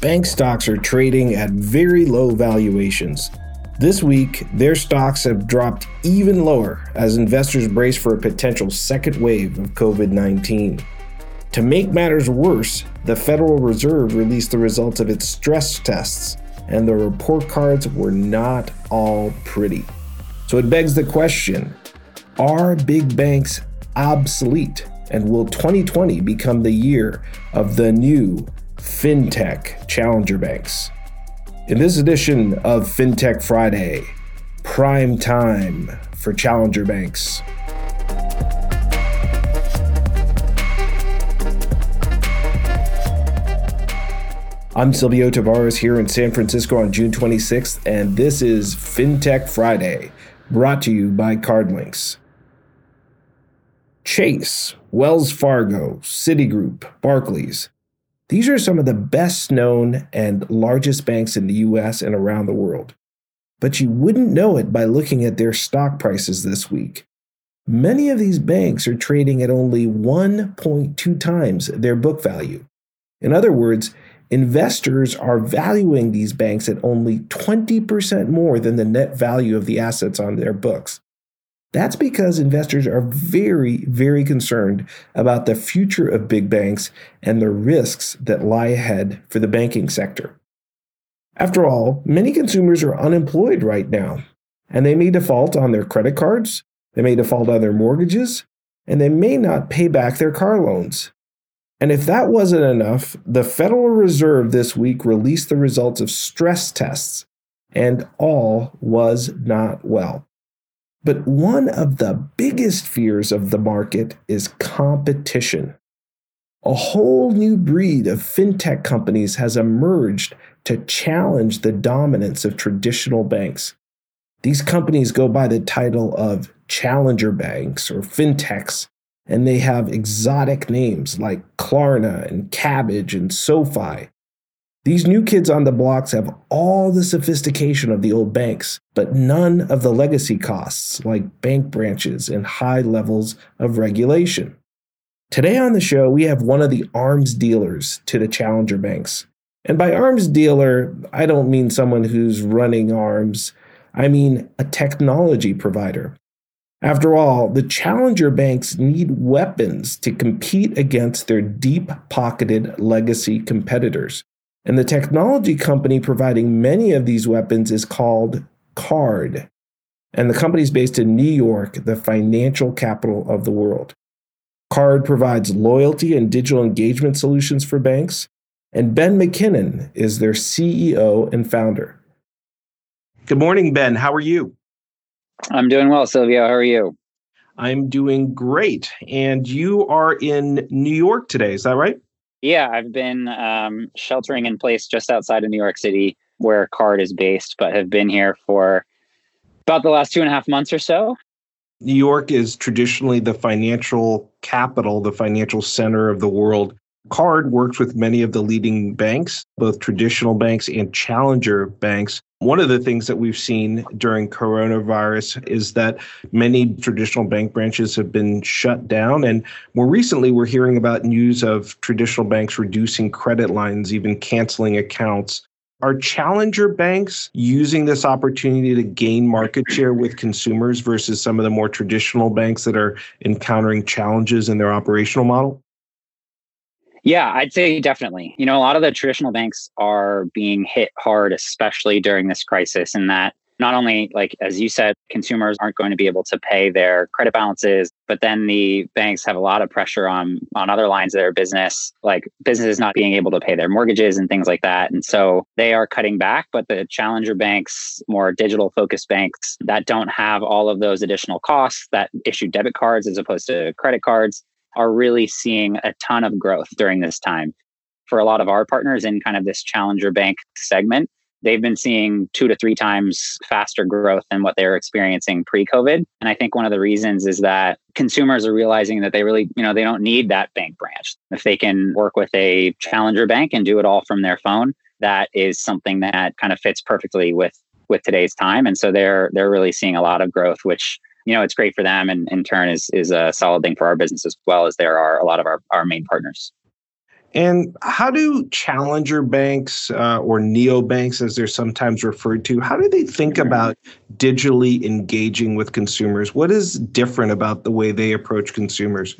bank stocks are trading at very low valuations. This week, their stocks have dropped even lower as investors brace for a potential second wave of COVID 19. To make matters worse, the Federal Reserve released the results of its stress tests, and the report cards were not all pretty. So it begs the question are big banks obsolete? And will 2020 become the year of the new fintech challenger banks? In this edition of FinTech Friday, prime time for challenger banks. I'm Silvio Tavares here in San Francisco on June 26th, and this is FinTech Friday, brought to you by CardLinx. Chase, Wells Fargo, Citigroup, Barclays, these are some of the best known and largest banks in the US and around the world. But you wouldn't know it by looking at their stock prices this week. Many of these banks are trading at only 1.2 times their book value. In other words, investors are valuing these banks at only 20% more than the net value of the assets on their books. That's because investors are very, very concerned about the future of big banks and the risks that lie ahead for the banking sector. After all, many consumers are unemployed right now, and they may default on their credit cards, they may default on their mortgages, and they may not pay back their car loans. And if that wasn't enough, the Federal Reserve this week released the results of stress tests, and all was not well. But one of the biggest fears of the market is competition. A whole new breed of fintech companies has emerged to challenge the dominance of traditional banks. These companies go by the title of challenger banks or fintechs, and they have exotic names like Klarna and Kabbage and SoFi. These new kids on the blocks have all the sophistication of the old banks, but none of the legacy costs like bank branches and high levels of regulation. Today on the show, we have one of the arms dealers to the challenger banks. And by arms dealer, I don't mean someone who's running arms, I mean a technology provider. After all, the challenger banks need weapons to compete against their deep pocketed legacy competitors. And the technology company providing many of these weapons is called Kard. And the company is based in New York, the financial capital of the world. Kard provides loyalty and digital engagement solutions for banks, and Ben McKinnon is their CEO and founder. Good morning, Ben. How are you? I'm doing well, Silvio. How are you? I'm doing great. And you are in New York today, is that right? Yeah, I've been um, sheltering in place just outside of New York City, where Kard is based, but have been here for about the last two and a half months or so. New York is traditionally the financial capital, the financial center of the world. Card works with many of the leading banks, both traditional banks and challenger banks. One of the things that we've seen during coronavirus is that many traditional bank branches have been shut down. And more recently, we're hearing about news of traditional banks reducing credit lines, even canceling accounts. Are challenger banks using this opportunity to gain market share with consumers versus some of the more traditional banks that are encountering challenges in their operational model? Yeah, I'd say definitely. You know, a lot of the traditional banks are being hit hard, especially during this crisis, in that not only, like, as you said, consumers aren't going to be able to pay their credit balances, but then the banks have a lot of pressure on on other lines of their business, like businesses not being able to pay their mortgages and things like that. And so they are cutting back, but the challenger banks, more digital focused banks that don't have all of those additional costs that issue debit cards as opposed to credit cards, are really seeing a ton of growth during this time. For a lot of our partners in kind of this challenger bank segment, they've been seeing two to three times faster growth than what they were experiencing pre-COVID. And I think one of the reasons is that consumers are realizing that they really, you know, they don't need that bank branch. If they can work with a challenger bank and do it all from their phone, that is something that kind of fits perfectly with with today's time. And so they're they're really seeing a lot of growth, which you know it's great for them and in turn is is a solid thing for our business as well as there are a lot of our, our main partners And how do challenger banks uh, or neobanks, as they're sometimes referred to, how do they think mm-hmm. about digitally engaging with consumers? What is different about the way they approach consumers?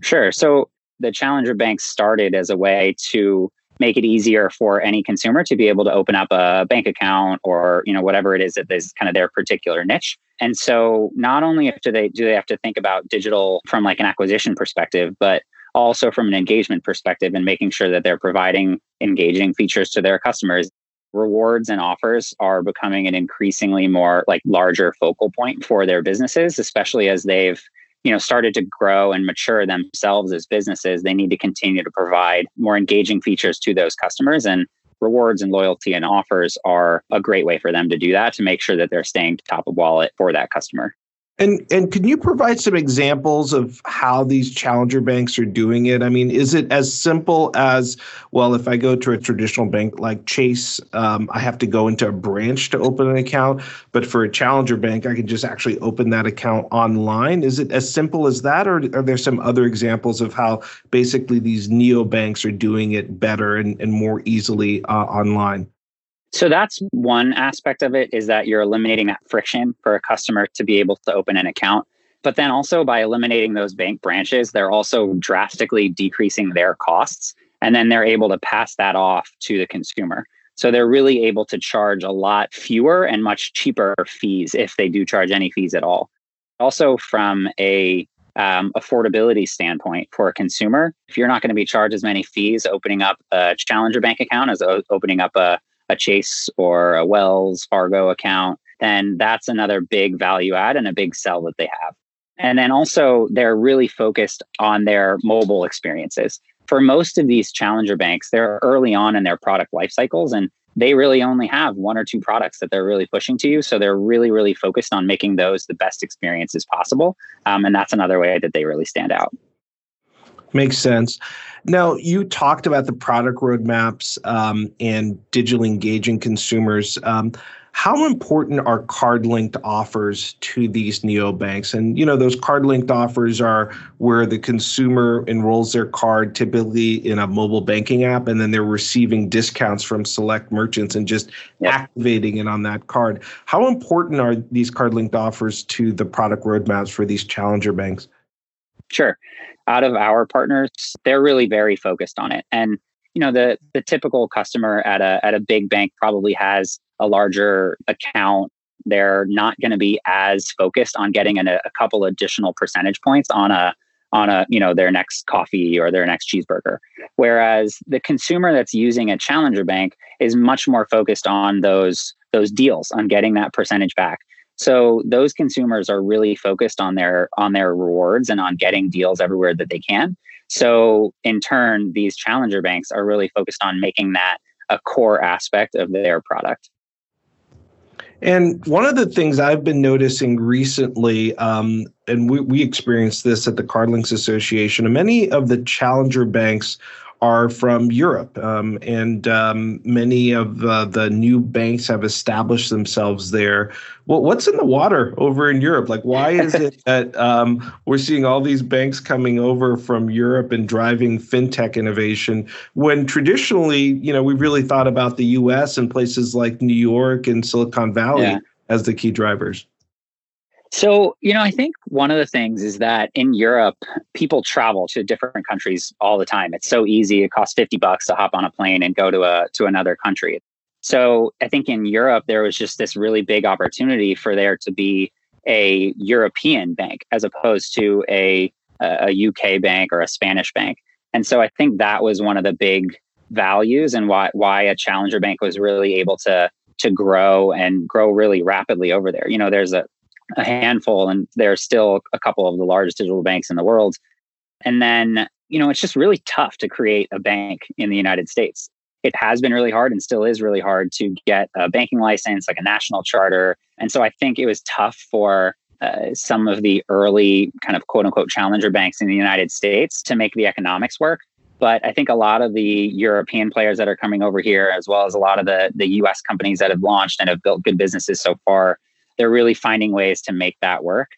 Sure. So the challenger banks started as a way to make it easier for any consumer to be able to open up a bank account or you know whatever it is that is kind of their particular niche. And so not only do they do they have to think about digital from like an acquisition perspective but also from an engagement perspective and making sure that they're providing engaging features to their customers. Rewards and offers are becoming an increasingly more like larger focal point for their businesses especially as they've you know started to grow and mature themselves as businesses they need to continue to provide more engaging features to those customers and rewards and loyalty and offers are a great way for them to do that to make sure that they're staying top of wallet for that customer and and can you provide some examples of how these challenger banks are doing it? I mean, is it as simple as well? If I go to a traditional bank like Chase, um, I have to go into a branch to open an account, but for a challenger bank, I can just actually open that account online. Is it as simple as that, or are there some other examples of how basically these neo banks are doing it better and, and more easily uh, online? So that's one aspect of it is that you're eliminating that friction for a customer to be able to open an account. But then also by eliminating those bank branches, they're also drastically decreasing their costs. And then they're able to pass that off to the consumer. So they're really able to charge a lot fewer and much cheaper fees if they do charge any fees at all. Also, from a um, affordability standpoint for a consumer, if you're not going to be charged as many fees opening up a Challenger bank account as opening up a a Chase or a Wells Fargo account, then that's another big value add and a big sell that they have. And then also, they're really focused on their mobile experiences. For most of these challenger banks, they're early on in their product life cycles and they really only have one or two products that they're really pushing to you. So they're really, really focused on making those the best experiences possible. Um, and that's another way that they really stand out. Makes sense. Now, you talked about the product roadmaps um, and digitally engaging consumers. Um, how important are card linked offers to these neobanks? And you know, those card linked offers are where the consumer enrolls their card typically in a mobile banking app, and then they're receiving discounts from select merchants and just yep. activating it on that card. How important are these card linked offers to the product roadmaps for these challenger banks? Sure out of our partners, they're really very focused on it. And you know, the the typical customer at a at a big bank probably has a larger account. They're not going to be as focused on getting an, a couple additional percentage points on a on a you know their next coffee or their next cheeseburger whereas the consumer that's using a challenger bank is much more focused on those those deals on getting that percentage back so those consumers are really focused on their on their rewards and on getting deals everywhere that they can. So in turn, these challenger banks are really focused on making that a core aspect of their product. And one of the things I've been noticing recently, um, and we, we experienced this at the CardLinx Association, many of the challenger banks are from Europe, um, and um, many of uh, the new banks have established themselves there. Well, what's in the water over in Europe? Like, why is it that um, we're seeing all these banks coming over from Europe and driving fintech innovation when traditionally, you know, we really thought about the U.S. and places like New York and Silicon Valley yeah. as the key drivers? So, you know, I think one of the things is that in Europe, people travel to different countries all the time. It's so easy. It costs 50 bucks to hop on a plane and go to a to another country. So, I think in Europe there was just this really big opportunity for there to be a European bank as opposed to a a UK bank or a Spanish bank. And so I think that was one of the big values and why why a challenger bank was really able to to grow and grow really rapidly over there. You know, there's a a handful, and they're still a couple of the largest digital banks in the world. And then, you know, it's just really tough to create a bank in the United States. It has been really hard and still is really hard to get a banking license, like a national charter. And so I think it was tough for uh, some of the early kind of quote unquote challenger banks in the United States to make the economics work. But I think a lot of the European players that are coming over here, as well as a lot of the, the US companies that have launched and have built good businesses so far, they're really finding ways to make that work.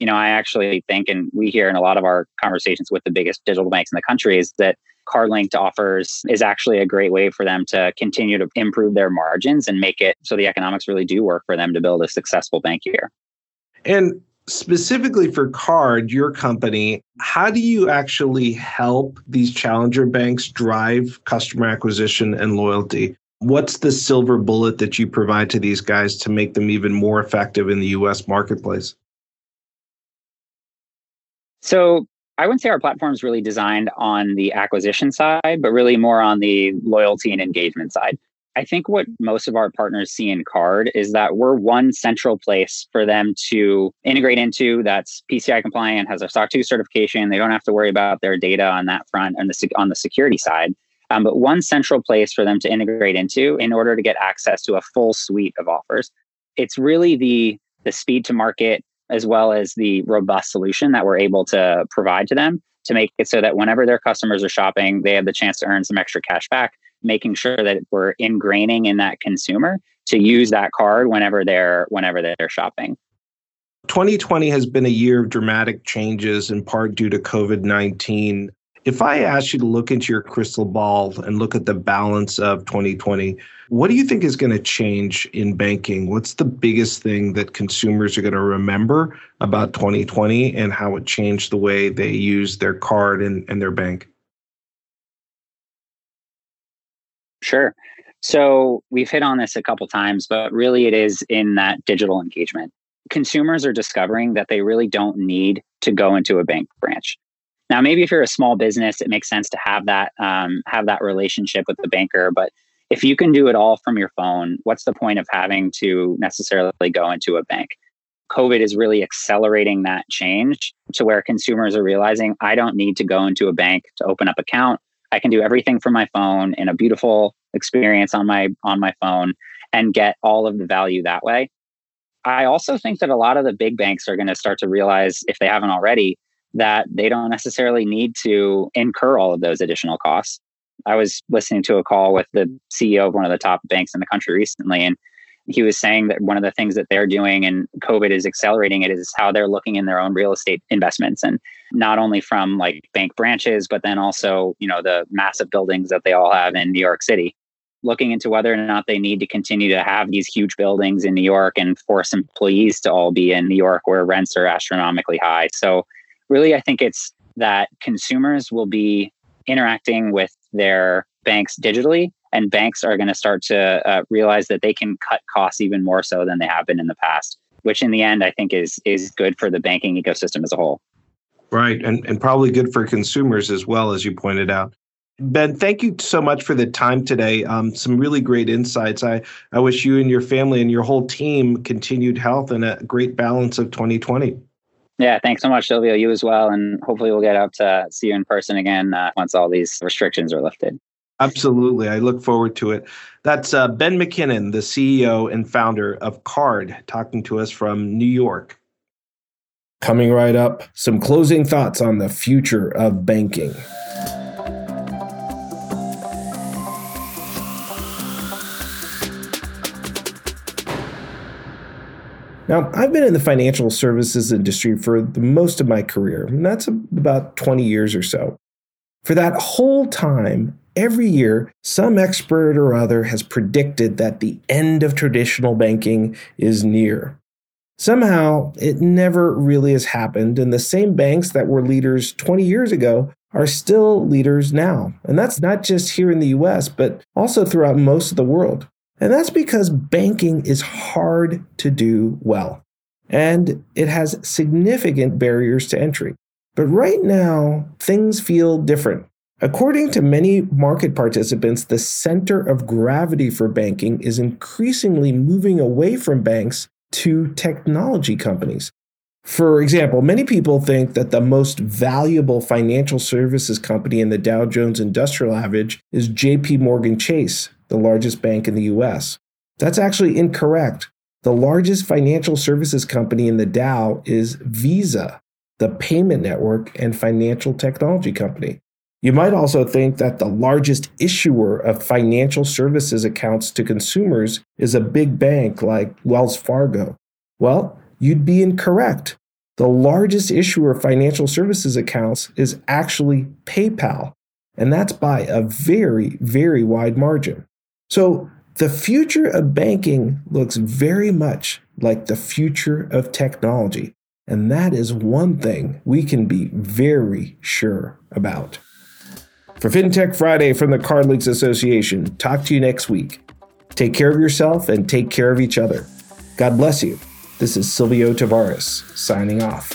You know, I actually think, and we hear in a lot of our conversations with the biggest digital banks in the country, is that card linked offers is actually a great way for them to continue to improve their margins and make it so the economics really do work for them to build a successful bank here. And specifically for Kard your company how do you actually help these challenger banks drive customer acquisition and loyalty what's the silver bullet that you provide to these guys to make them even more effective in the us marketplace so i wouldn't say our platform is really designed on the acquisition side but really more on the loyalty and engagement side I think what most of our partners see in Kard is that we're one central place for them to integrate into that's PCI compliant, has a SOC 2 certification. They don't have to worry about their data on that front and the, on the security side. Um, but one central place for them to integrate into in order to get access to a full suite of offers. It's really the the speed to market as well as the robust solution that we're able to provide to them to make it so that whenever their customers are shopping, they have the chance to earn some extra cash back making sure that we're ingraining in that consumer to use that card whenever they're whenever they're shopping. 2020 has been a year of dramatic changes in part due to COVID-19. If I ask you to look into your crystal ball and look at the balance of 2020, what do you think is going to change in banking? What's the biggest thing that consumers are going to remember about 2020 and how it changed the way they use their card and, and their bank? Sure. So we've hit on this a couple times, but really it is in that digital engagement. Consumers are discovering that they really don't need to go into a bank branch. Now, maybe if you're a small business, it makes sense to have that um, have that relationship with the banker. But if you can do it all from your phone, what's the point of having to necessarily go into a bank? COVID is really accelerating that change to where consumers are realizing I don't need to go into a bank to open up account. I can do everything from my phone in a beautiful experience on my on my phone and get all of the value that way. I also think that a lot of the big banks are going to start to realize if they haven't already that they don't necessarily need to incur all of those additional costs. I was listening to a call with the CEO of one of the top banks in the country recently and he was saying that one of the things that they're doing and COVID is accelerating it is how they're looking in their own real estate investments and not only from like bank branches, but then also, you know, the massive buildings that they all have in New York City, looking into whether or not they need to continue to have these huge buildings in New York and force employees to all be in New York where rents are astronomically high. So really, I think it's that consumers will be interacting with their banks digitally and banks are going to start to uh, realize that they can cut costs even more so than they have been in the past which in the end i think is is good for the banking ecosystem as a whole. Right and, and probably good for consumers as well as you pointed out. Ben thank you so much for the time today. Um, some really great insights. I, I wish you and your family and your whole team continued health and a great balance of 2020 yeah, thanks so much, Silvio. You as well. And hopefully we'll get out to see you in person again uh, once all these restrictions are lifted. Absolutely. I look forward to it. That's uh, Ben McKinnon, the CEO and founder of Kard, talking to us from New York. Coming right up, some closing thoughts on the future of banking. Now, I've been in the financial services industry for the most of my career, and that's about 20 years or so. For that whole time, every year, some expert or other has predicted that the end of traditional banking is near. Somehow, it never really has happened, and the same banks that were leaders 20 years ago are still leaders now. And that's not just here in the US, but also throughout most of the world. And that's because banking is hard to do well, and it has significant barriers to entry. But right now, things feel different. According to many market participants, the center of gravity for banking is increasingly moving away from banks to technology companies. For example, many people think that the most valuable financial services company in the Dow Jones Industrial Average is JP Morgan Chase, the largest bank in the US. That's actually incorrect. The largest financial services company in the Dow is Visa, the payment network and financial technology company. You might also think that the largest issuer of financial services accounts to consumers is a big bank like Wells Fargo. Well, you'd be incorrect. The largest issuer of financial services accounts is actually PayPal, and that's by a very, very wide margin. So the future of banking looks very much like the future of technology. And that is one thing we can be very sure about. For FinTech Friday from the Card Association, talk to you next week. Take care of yourself and take care of each other. God bless you. This is Silvio Tavares signing off.